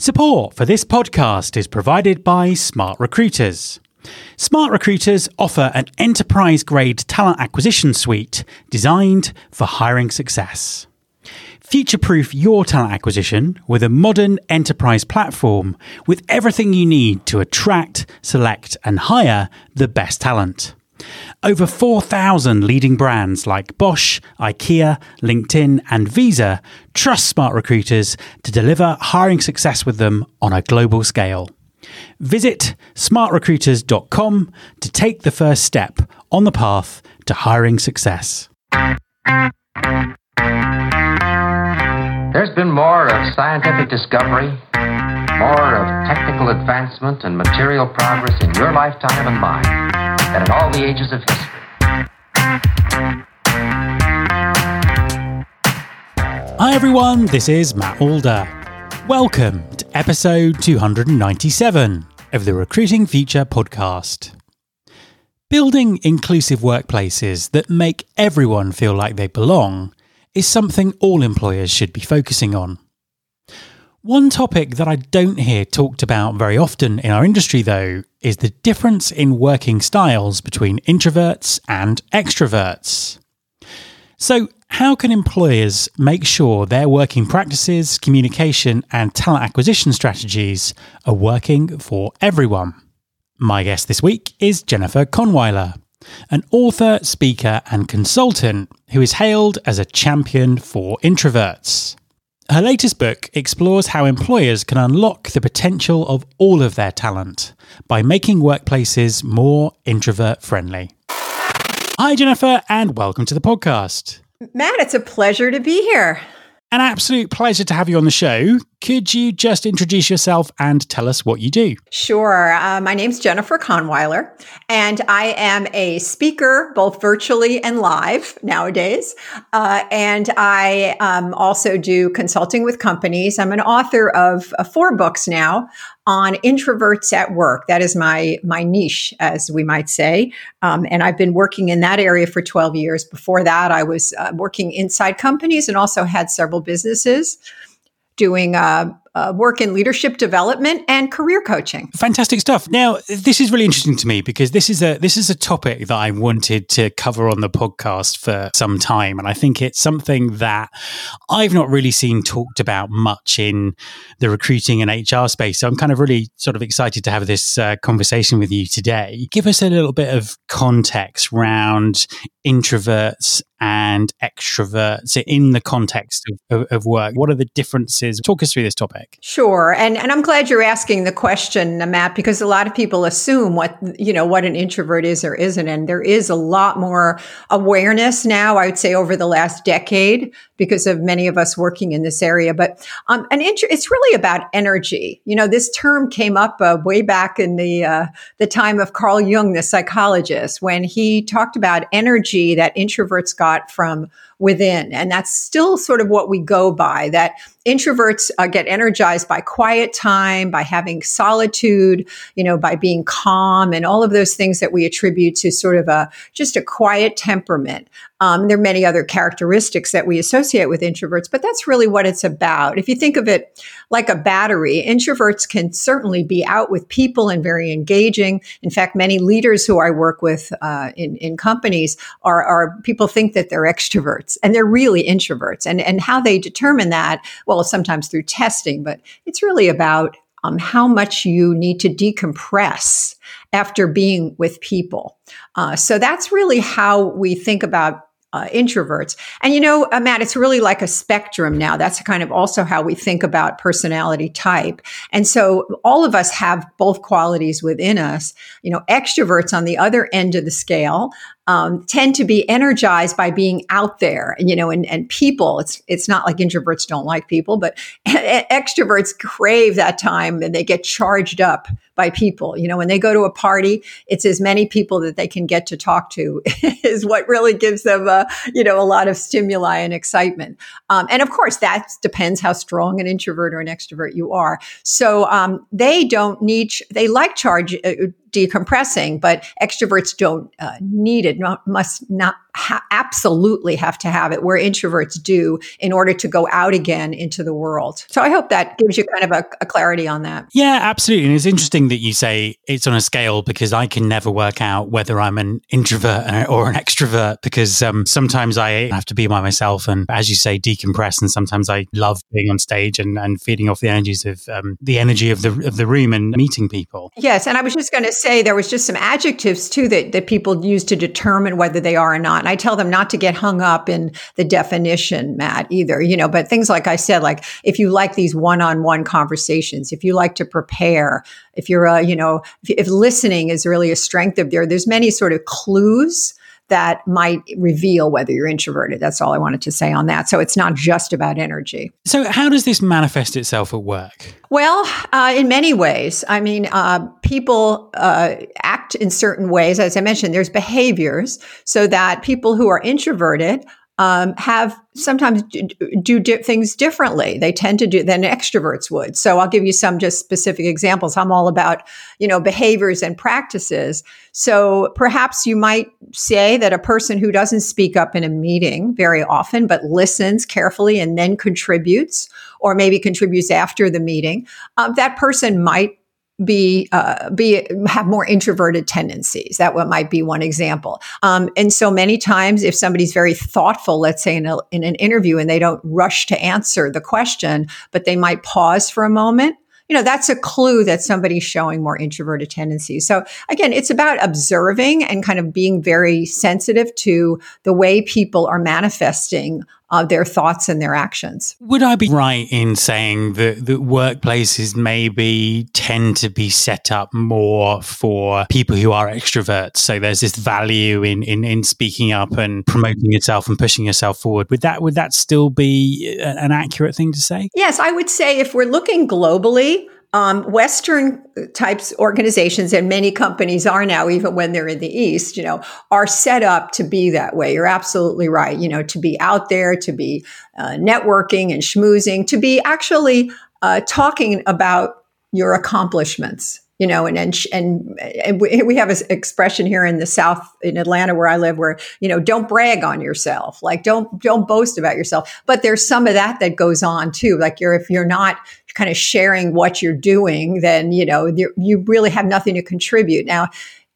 Support for this podcast is provided by Smart Recruiters. Smart Recruiters offer an enterprise grade talent acquisition suite designed for hiring success. Future proof your talent acquisition with a modern enterprise platform with everything you need to attract, select, and hire the best talent. Over 4,000 leading brands like Bosch, IKEA, LinkedIn, and Visa trust smart recruiters to deliver hiring success with them on a global scale. Visit smartrecruiters.com to take the first step on the path to hiring success. There's been more of scientific discovery, more of technical advancement and material progress in your lifetime and mine in all the ages of history. Hi everyone, this is Matt Alder. Welcome to episode 297 of the Recruiting Future podcast. Building inclusive workplaces that make everyone feel like they belong is something all employers should be focusing on. One topic that I don't hear talked about very often in our industry, though, is the difference in working styles between introverts and extroverts. So, how can employers make sure their working practices, communication, and talent acquisition strategies are working for everyone? My guest this week is Jennifer Kahnweiler, an author, speaker, and consultant who is hailed as a champion for introverts. Her latest book explores how employers can unlock the potential of all of their talent by making workplaces more introvert friendly. Hi, Jennifer, and welcome to the podcast. Matt, it's a pleasure to be here. An absolute pleasure to have you on the show. Could you just introduce yourself and tell us what you do? Sure. Uh, my name's Jennifer Kahnweiler, and I am a speaker both virtually and live nowadays. Uh, and I um, also do consulting with companies. I'm an author of uh, four books now on introverts at work. That is my my niche, as we might say. Um, and I've been working in that area for 12 years. Before that, I was uh, working inside companies and also had several businesses doing uh, uh, work in leadership development and career coaching. Fantastic stuff. Now, this is really interesting to me because this is a this is a topic that I wanted to cover on the podcast for some time, and I think it's something that I've not really seen talked about much in the recruiting and HR space. So I'm kind of really sort of excited to have this uh, conversation with you today. Give us a little bit of context around introverts and extroverts in the context of, of, of work. What are the differences? Talk us through this topic. Sure. And and I'm glad you're asking the question, Matt, because a lot of people assume what you know what an introvert is or isn't. And there is a lot more awareness now, I would say over the last decade because of many of us working in this area. But um, an int- it's really about energy. You know, this term came up uh, way back in the uh, the time of Carl Jung, the psychologist, when he talked about energy that introverts got from within. And that's still sort of what we go by that introverts uh, get energized by quiet time, by having solitude, you know, by being calm and all of those things that we attribute to sort of a just a quiet temperament. Um, there are many other characteristics that we associate with introverts, but that's really what it's about. If you think of it like a battery, introverts can certainly be out with people and very engaging. In fact, many leaders who I work with uh, in, in companies are, are people think that they're extroverts and they're really introverts. And, and how they determine that, well, sometimes through testing, but it's really about um, how much you need to decompress after being with people. Uh, so that's really how we think about uh, introverts. And you know, uh, Matt, it's really like a spectrum now. That's kind of also how we think about personality type. And so all of us have both qualities within us. You know, extroverts on the other end of the scale um, tend to be energized by being out there and you know and, and people. It's it's not like introverts don't like people but extroverts crave that time and they get charged up by people. You know when they go to a party it's as many people that they can get to talk to is what really gives them a, you know a lot of stimuli and excitement. Um, and of course that depends how strong an introvert or an extrovert you are. So um, they don't need they like charge uh, decompressing, but extroverts don't uh, need it, not, must not ha- absolutely have to have it, where introverts do in order to go out again into the world. So I hope that gives you kind of a, a clarity on that. Yeah, absolutely. And it's interesting that you say it's on a scale because I can never work out whether I'm an introvert or an extrovert because um, sometimes I have to be by myself and, as you say, decompress. And sometimes I love being on stage and, and feeding off the energies of um, the energy of the of the room and meeting people. Yes, and I was just going to say there was just some adjectives too that that people use to determine whether they are or not. And I tell them not to get hung up in the definition, Matt, either. You know, but things like I said, like if you like these one-on-one conversations, if you like to prepare, if you're a, you know, if, if listening is really a strength of there, there's many sort of clues that might reveal whether you're introverted. That's all I wanted to say on that. So it's not just about energy. So, how does this manifest itself at work? Well, uh, in many ways. I mean, uh, people uh, act in certain ways. As I mentioned, there's behaviors so that people who are introverted um, have sometimes do di- things differently. They tend to do than extroverts would. So I'll give you some just specific examples. I'm all about you know behaviors and practices. So perhaps you might say that a person who doesn't speak up in a meeting very often, but listens carefully and then contributes, or maybe contributes after the meeting, um, that person might be uh, be have more introverted tendencies. That what might be one example. Um, and so many times, if somebody's very thoughtful, let's say in, a, in an interview, and they don't rush to answer the question, but they might pause for a moment. You know, that's a clue that somebody's showing more introverted tendencies. So again, it's about observing and kind of being very sensitive to the way people are manifesting uh, their thoughts and their actions. Would I be right in saying that, that workplaces maybe tend to be set up more for people who are extroverts? So there's this value in, in, in speaking up and promoting yourself and pushing yourself forward. Would that would that still be an accurate thing to say? Yes, I would say if we're looking globally, um, Western types organizations and many companies are now, even when they're in the East, you know, are set up to be that way. You're absolutely right. You know, to be out there, to be uh, networking and schmoozing, to be actually uh, talking about your accomplishments you know, and and and, and we have an expression here in the South in Atlanta where I live, where you know, don't brag on yourself, like don't don't boast about yourself. But there's some of that that goes on too. Like you're if you're not kind of sharing what you're doing, then you know you really have nothing to contribute. Now,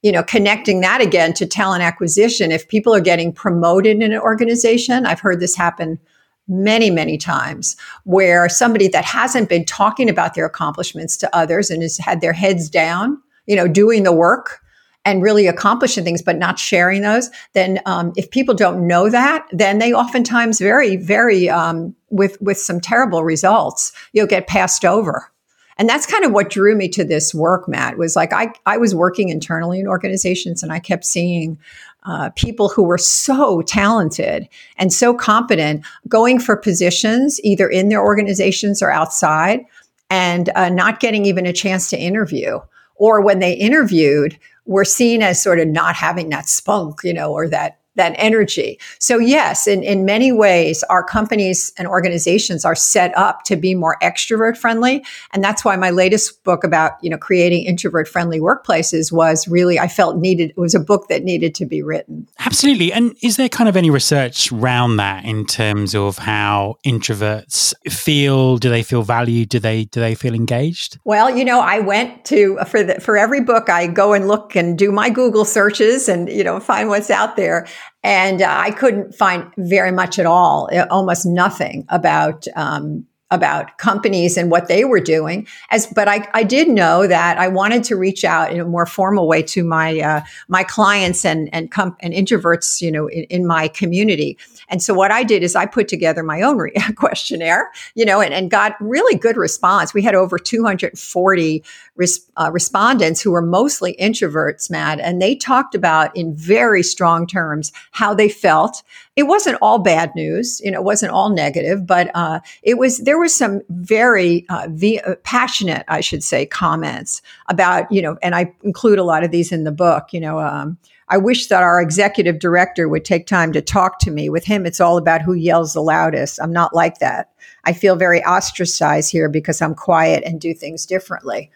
you know, connecting that again to talent acquisition. If people are getting promoted in an organization, I've heard this happen many, many times where somebody that hasn't been talking about their accomplishments to others and has had their heads down, you know, doing the work and really accomplishing things, but not sharing those, then um, if people don't know that, then they oftentimes very, very um, with with some terrible results, you'll get passed over. And that's kind of what drew me to this work, Matt, was like I, I was working internally in organizations and I kept seeing uh, people who were so talented and so competent going for positions either in their organizations or outside and uh, not getting even a chance to interview. Or when they interviewed, were seen as sort of not having that spunk, you know, or that that energy. So yes, in, in many ways, our companies and organizations are set up to be more extrovert friendly. And that's why my latest book about, you know, creating introvert friendly workplaces was really, I felt needed, it was a book that needed to be written. Absolutely. And is there kind of any research around that in terms of how introverts feel? Do they feel valued? Do they, do they feel engaged? Well, you know, I went to, for the, for every book, I go and look and do my Google searches and, you know, find what's out there. And uh, I couldn't find very much at all, uh, almost nothing about um, about companies and what they were doing. As but I, I did know that I wanted to reach out in a more formal way to my uh, my clients and and com- and introverts, you know, in, in, my community. And so what I did is I put together my own re- questionnaire, you know, and, and got really good response. We had over 240 res- uh, respondents who were mostly introverts, Matt, and they talked about in very strong terms how they felt. It wasn't all bad news, you know, it wasn't all negative, but uh, it was there were some very uh, uh, passionate, I should say, comments about you know, and I include a lot of these in the book. You know, um, I wish that our executive director would take time to talk to me. With him, it's all about who yells the loudest. I'm not like that. I feel very ostracized here because I'm quiet and do things differently.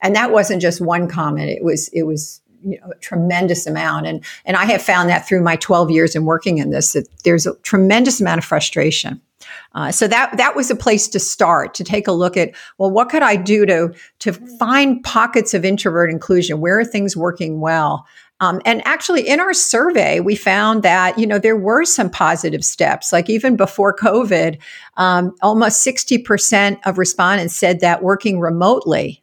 And that wasn't just one comment. It was, it was, you know, a tremendous amount. And, and I have found that through my 12 years in working in this, that there's a tremendous amount of frustration. Uh, so that that was a place to start to take a look at well what could I do to to find pockets of introvert inclusion where are things working well um, and actually, in our survey, we found that you know there were some positive steps. Like even before COVID, um, almost sixty percent of respondents said that working remotely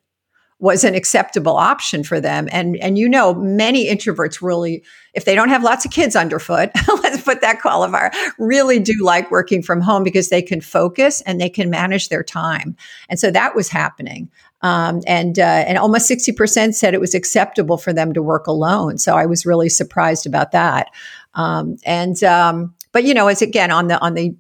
was an acceptable option for them. And and you know, many introverts really, if they don't have lots of kids underfoot, let's put that qualifier, really do like working from home because they can focus and they can manage their time. And so that was happening. Um, and uh, and almost sixty percent said it was acceptable for them to work alone. So I was really surprised about that. Um, and um, but you know, as again on the on the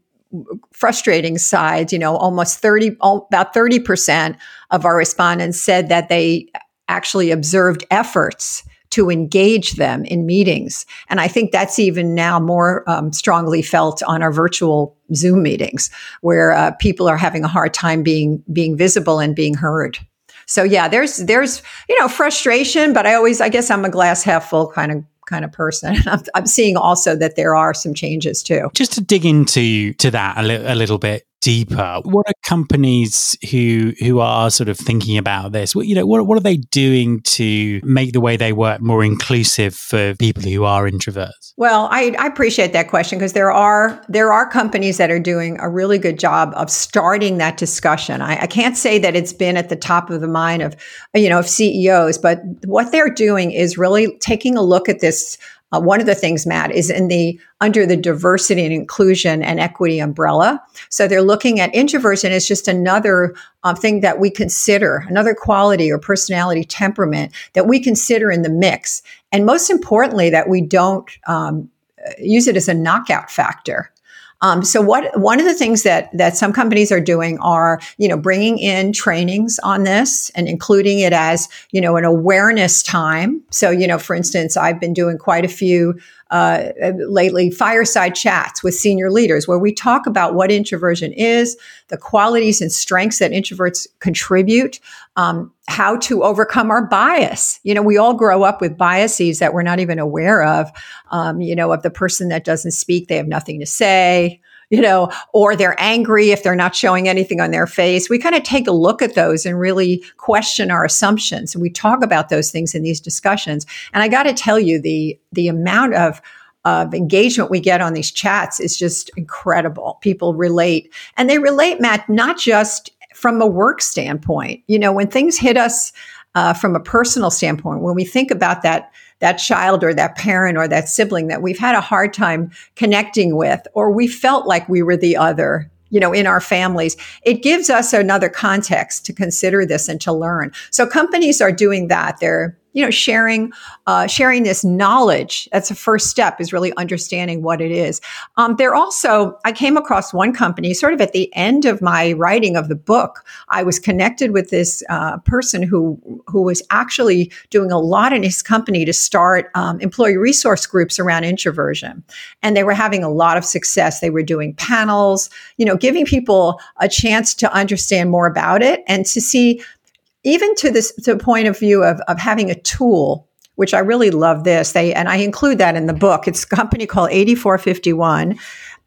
frustrating side, you know, almost thirty about thirty percent of our respondents said that they actually observed efforts to engage them in meetings. And I think that's even now more um, strongly felt on our virtual Zoom meetings, where uh, people are having a hard time being being visible and being heard. So yeah, there's there's you know frustration, but I always I guess I'm a glass half full kind of kind of person. I'm, I'm, seeing also that there are some changes too. Just to dig into to that a, li- a little bit deeper, what are companies who who are sort of thinking about this? What, you know, what what are they doing to make the way they work more inclusive for people who are introverts? Well, I, I appreciate that question because there are there are companies that are doing a really good job of starting that discussion. I, I can't say that it's been at the top of the mind of you know of CEOs, but what they're doing is really taking a look at this uh, one of the things, Matt, is in the under the diversity and inclusion and equity umbrella. So they're looking at introversion as just another uh, thing that we consider, another quality or personality temperament that we consider in the mix. And most importantly, that we don't um, use it as a knockout factor. Um, so what one of the things that that some companies are doing are you know bringing in trainings on this and including it as you know an awareness time. So you know, for instance, I've been doing quite a few uh, lately fireside chats with senior leaders where we talk about what introversion is, the qualities and strengths that introverts contribute, um, how to overcome our bias. You know, we all grow up with biases that we're not even aware of. Um, you know, of the person that doesn't speak, they have nothing to say you know, or they're angry if they're not showing anything on their face. We kind of take a look at those and really question our assumptions. And we talk about those things in these discussions. And I got to tell you, the the amount of of engagement we get on these chats is just incredible. People relate, and they relate, Matt, not just from a work standpoint. You know, when things hit us uh, from a personal standpoint, when we think about that that child or that parent or that sibling that we've had a hard time connecting with, or we felt like we were the other, you know, in our families, it gives us another context to consider this and to learn. So companies are doing that. They're you know sharing uh, sharing this knowledge that's a first step is really understanding what it is. Um, they're also i came across one company sort of at the end of my writing of the book i was connected with this uh, person who who was actually doing a lot in his company to start um, employee resource groups around introversion. And they were having a lot of success. They were doing panels you know giving people a chance to understand more about it and to see even to this to the point of view of, of having a tool which i really love this. They and i include that in the book. It's a company called 8451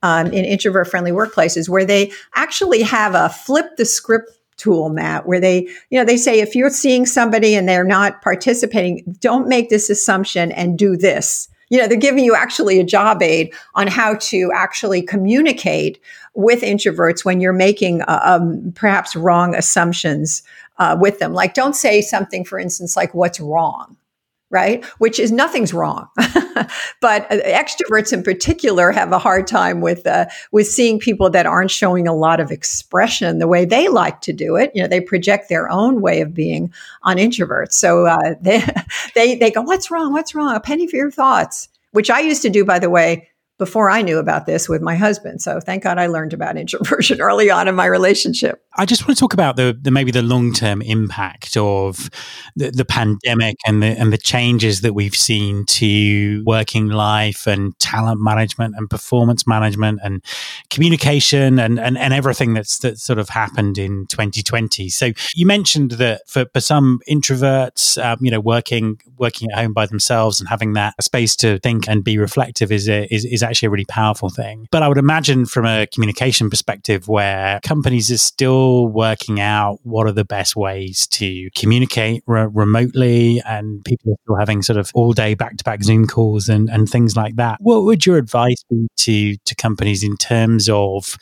um, in introvert friendly workplaces where they actually have a flip the script tool matt where they you know they say if you're seeing somebody and they're not participating don't make this assumption and do this. You know they're giving you actually a job aid on how to actually communicate with introverts when you're making uh, um, perhaps wrong assumptions uh, with them. Like, don't say something, for instance, like, what's wrong? Right, which is nothing's wrong, but uh, extroverts in particular have a hard time with uh, with seeing people that aren't showing a lot of expression the way they like to do it. You know, they project their own way of being on introverts. So uh, they they they go, "What's wrong? What's wrong? A penny for your thoughts," which I used to do, by the way, before I knew about this with my husband. So thank God I learned about introversion early on in my relationship. I just want to talk about the, the maybe the long term impact of the, the, pandemic and the and the changes that we've seen to working life and talent management and performance management and communication and and, and everything that's that sort of happened in 2020. So you mentioned that for, for some introverts, um, you know, working working at home by themselves and having that space to think and be reflective is a, is is actually a really powerful thing. But I would imagine from a communication perspective, where companies are still working out what are the best ways to communicate re- remotely, and people are still having sort of all day back to back Zoom calls and, and things like that. What would your advice be to to companies in terms of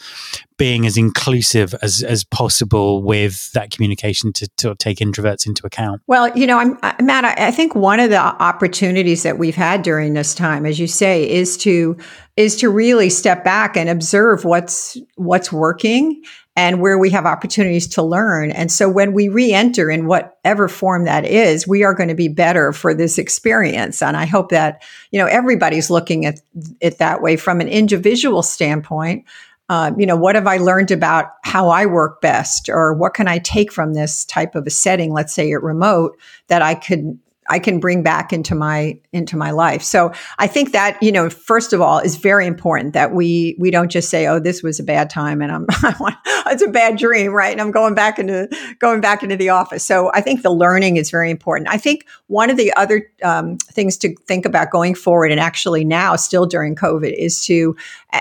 being as inclusive as, as possible with that communication to, to take introverts into account? Well, you know, I'm, Matt, I, I think one of the opportunities that we've had during this time, as you say, is to is to really step back and observe what's what's working and where we have opportunities to learn. And so when we re-enter in whatever form that is, we are going to be better for this experience. And I hope that, you know, everybody's looking at it that way from an individual standpoint uh, you know, what have I learned about how I work best, or what can I take from this type of a setting, let's say at remote, that I could I can bring back into my into my life. So I think that you know, first of all, is very important that we we don't just say, "Oh, this was a bad time," and I'm it's a bad dream, right? And I'm going back into going back into the office. So I think the learning is very important. I think one of the other um, things to think about going forward, and actually now, still during COVID, is to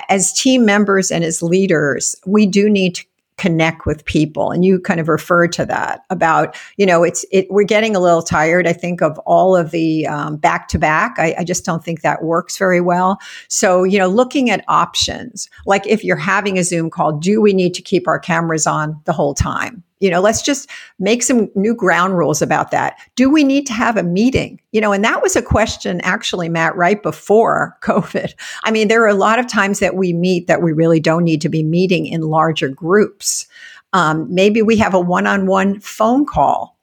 as team members and as leaders, we do need to connect with people. And you kind of refer to that about you know it's it we're getting a little tired i think of all of the um, back to back. I just don't think that works very well. So you know looking at options like if you're having a zoom call do we need to keep our cameras on the whole time you know, let's just make some new ground rules about that. Do we need to have a meeting? You know, and that was a question actually, Matt, right before COVID. I mean, there are a lot of times that we meet that we really don't need to be meeting in larger groups. Um, maybe we have a one-on-one phone call.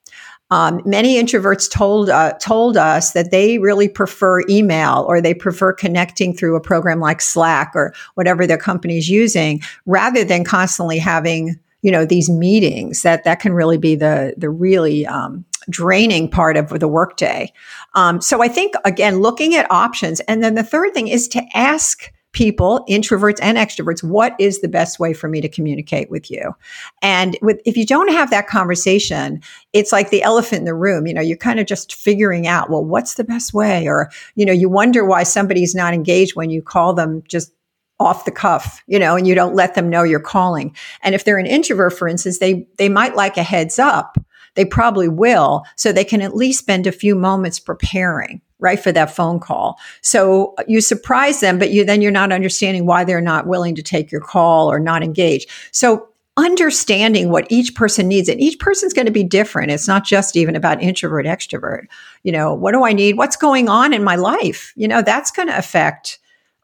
Um, many introverts told uh, told us that they really prefer email or they prefer connecting through a program like Slack or whatever their company is using, rather than constantly having you know these meetings that that can really be the the really um, draining part of the workday. Um, so I think again, looking at options, and then the third thing is to ask people, introverts and extroverts, what is the best way for me to communicate with you? And with, if you don't have that conversation, it's like the elephant in the room. You know, you're kind of just figuring out, well, what's the best way? Or, you know, you wonder why somebody's not engaged when you call them just off the cuff, you know, and you don't let them know you're calling. And if they're an introvert, for instance, they, they might like a heads up. They probably will. So they can at least spend a few moments preparing, right, for that phone call. So you surprise them, but you, then you're not understanding why they're not willing to take your call or not engage. So understanding what each person needs and each person's going to be different it's not just even about introvert extrovert you know what do i need what's going on in my life you know that's going to affect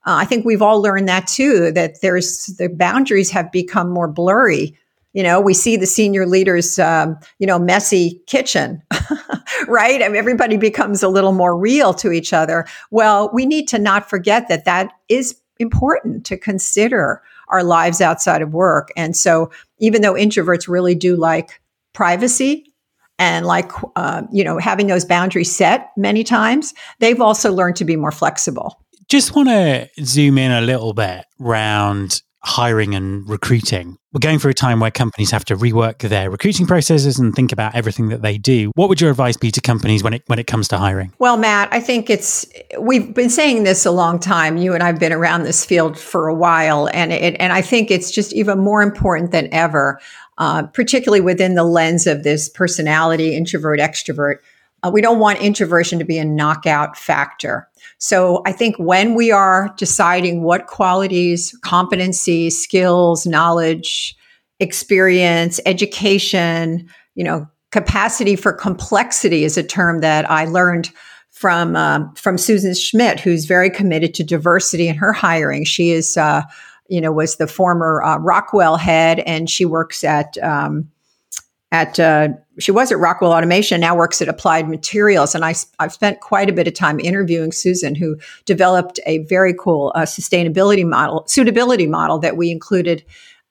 uh, I think we've all learned that too, that there's the boundaries have become more blurry. You know, we see the senior leaders, um, you know, messy kitchen, right? I mean, everybody becomes a little more real to each other. Well, we need to not forget that that is important to consider our lives outside of work. And so, even though introverts really do like privacy and like uh, you know having those boundaries set many times, they've also learned to be more flexible. Just want to zoom in a little bit round hiring and recruiting. We're going through a time where companies have to rework their recruiting processes and think about everything that they do. What would your advice be to companies when it when it comes to hiring? Well, Matt, I think it's we've been saying this a long time. You and I've been around this field for a while, and it, and I think it's just even more important than ever, uh, particularly within the lens of this personality, introvert, extrovert. Uh, we don't want introversion to be a knockout factor. So I think when we are deciding what qualities, competencies, skills, knowledge, experience, education, you know, capacity for complexity is a term that I learned from um, from Susan Schmidt, who's very committed to diversity in her hiring. She is, uh, you know, was the former uh, Rockwell head, and she works at um, at uh, she was at Rockwell Automation, now works at Applied Materials, and I I've spent quite a bit of time interviewing Susan, who developed a very cool uh, sustainability model, suitability model that we included.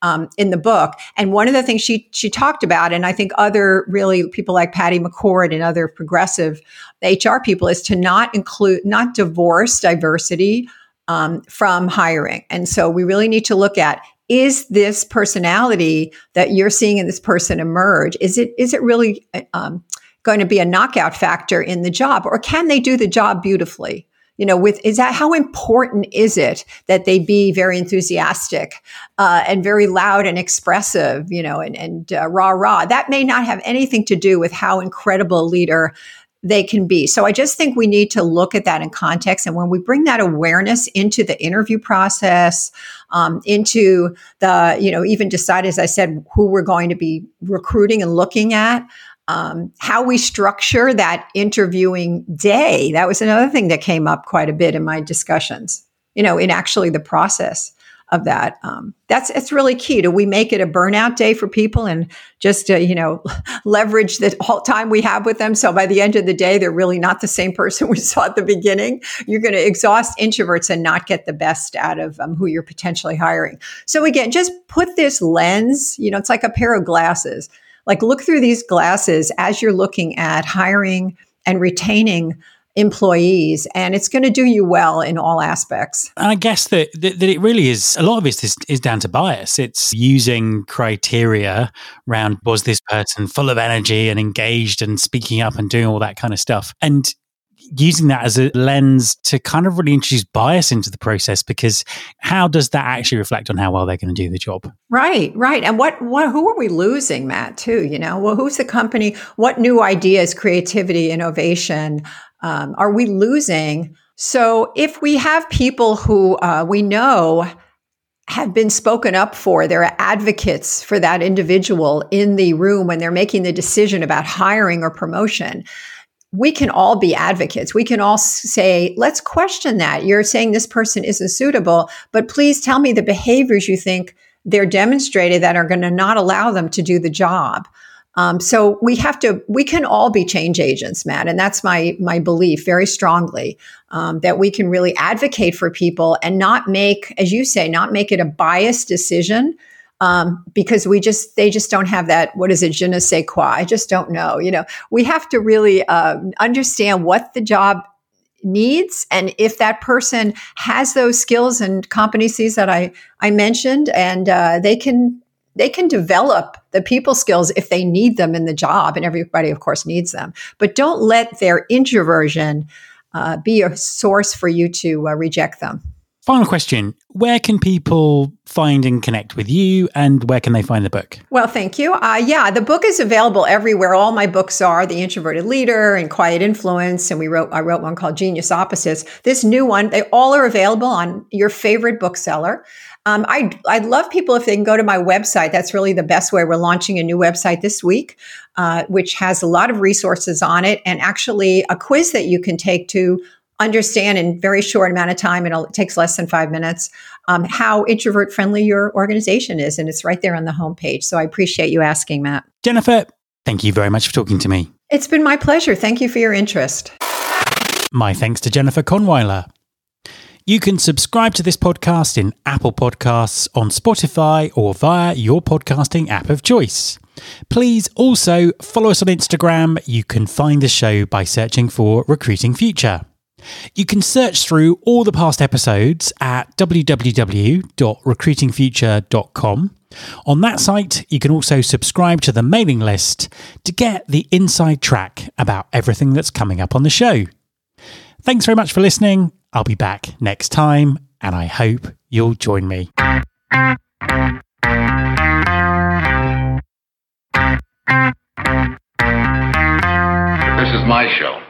Um, in the book, and one of the things she she talked about, and I think other really people like Patty McCord and other progressive HR people, is to not include, not divorce diversity um, from hiring. And so we really need to look at is this personality that you're seeing in this person emerge is it is it really um, going to be a knockout factor in the job or can they do the job beautifully you know with is that how important is it that they be very enthusiastic uh, and very loud and expressive you know and, and uh, rah rah that may not have anything to do with how incredible a leader they can be. So I just think we need to look at that in context. And when we bring that awareness into the interview process, um, into the, you know, even decide, as I said, who we're going to be recruiting and looking at, um, how we structure that interviewing day. That was another thing that came up quite a bit in my discussions, you know, in actually the process of that. Um, that's it's really key. Do we make it a burnout day for people and just uh, you know leverage the whole time we have with them? So by the end of the day, they're really not the same person we saw at the beginning. You're going to exhaust introverts and not get the best out of um, who you're potentially hiring. So again, just put this lens. You know, it's like a pair of glasses. Like look through these glasses as you're looking at hiring and retaining employees and it's going to do you well in all aspects. And i guess that, that, that it really is a lot of it is, is down to bias. It's using criteria around was this person full of energy and engaged and speaking up and doing all that kind of stuff? And using that as a lens to kind of really introduce bias into the process because how does that actually reflect on how well they're going to do the job? Right right. And what what who are we losing matt too you know? Well who's the company? What new ideas creativity innovation um, are we losing? So if we have people who uh, we know have been spoken up for, they're advocates for that individual in the room when they're making the decision about hiring or promotion. We can all be advocates. We can all say, let's question that. You're saying this person isn't suitable, but please tell me the behaviors you think they're demonstrated that are going to not allow them to do the job. Um, so we have to, we can all be change agents, Matt, and that's my my belief very strongly um, that we can really advocate for people and not make, as you say, not make it a biased decision um, because we just they just don't have that. What is it, je ne sais quoi? I just don't know. You know, we have to really uh, understand what the job needs and if that person has those skills and competencies that I I mentioned and uh, they can they can develop the people skills if they need them in the job, and everybody, of course, needs them. But don't let their introversion uh, be a source for you to uh, reject them. Final question Where can people find and connect with you, and where can they find the book? Well, thank you. Uh, yeah, the book is available everywhere. All my books are The Introverted Leader and Quiet Influence, and we wrote I wrote one called Genius Opposites. This new one, they all are available on your favorite bookseller. Um, I I'd love people if they can go to my website. That's really the best way. We're launching a new website this week, uh, which has a lot of resources on it, and actually a quiz that you can take to understand in very short amount of time. It takes less than five minutes. Um, how introvert friendly your organization is, and it's right there on the homepage. So I appreciate you asking, Matt. Jennifer, thank you very much for talking to me. It's been my pleasure. Thank you for your interest. My thanks to Jennifer Kahnweiler. You can subscribe to this podcast in Apple Podcasts, on Spotify, or via your podcasting app of choice. Please also follow us on Instagram. You can find the show by searching for Recruiting Future. You can search through all the past episodes at www.recruitingfuture.com. On that site, you can also subscribe to the mailing list to get the inside track about everything that's coming up on the show. Thanks very much for listening. I'll be back next time, and I hope you'll join me. This is my show.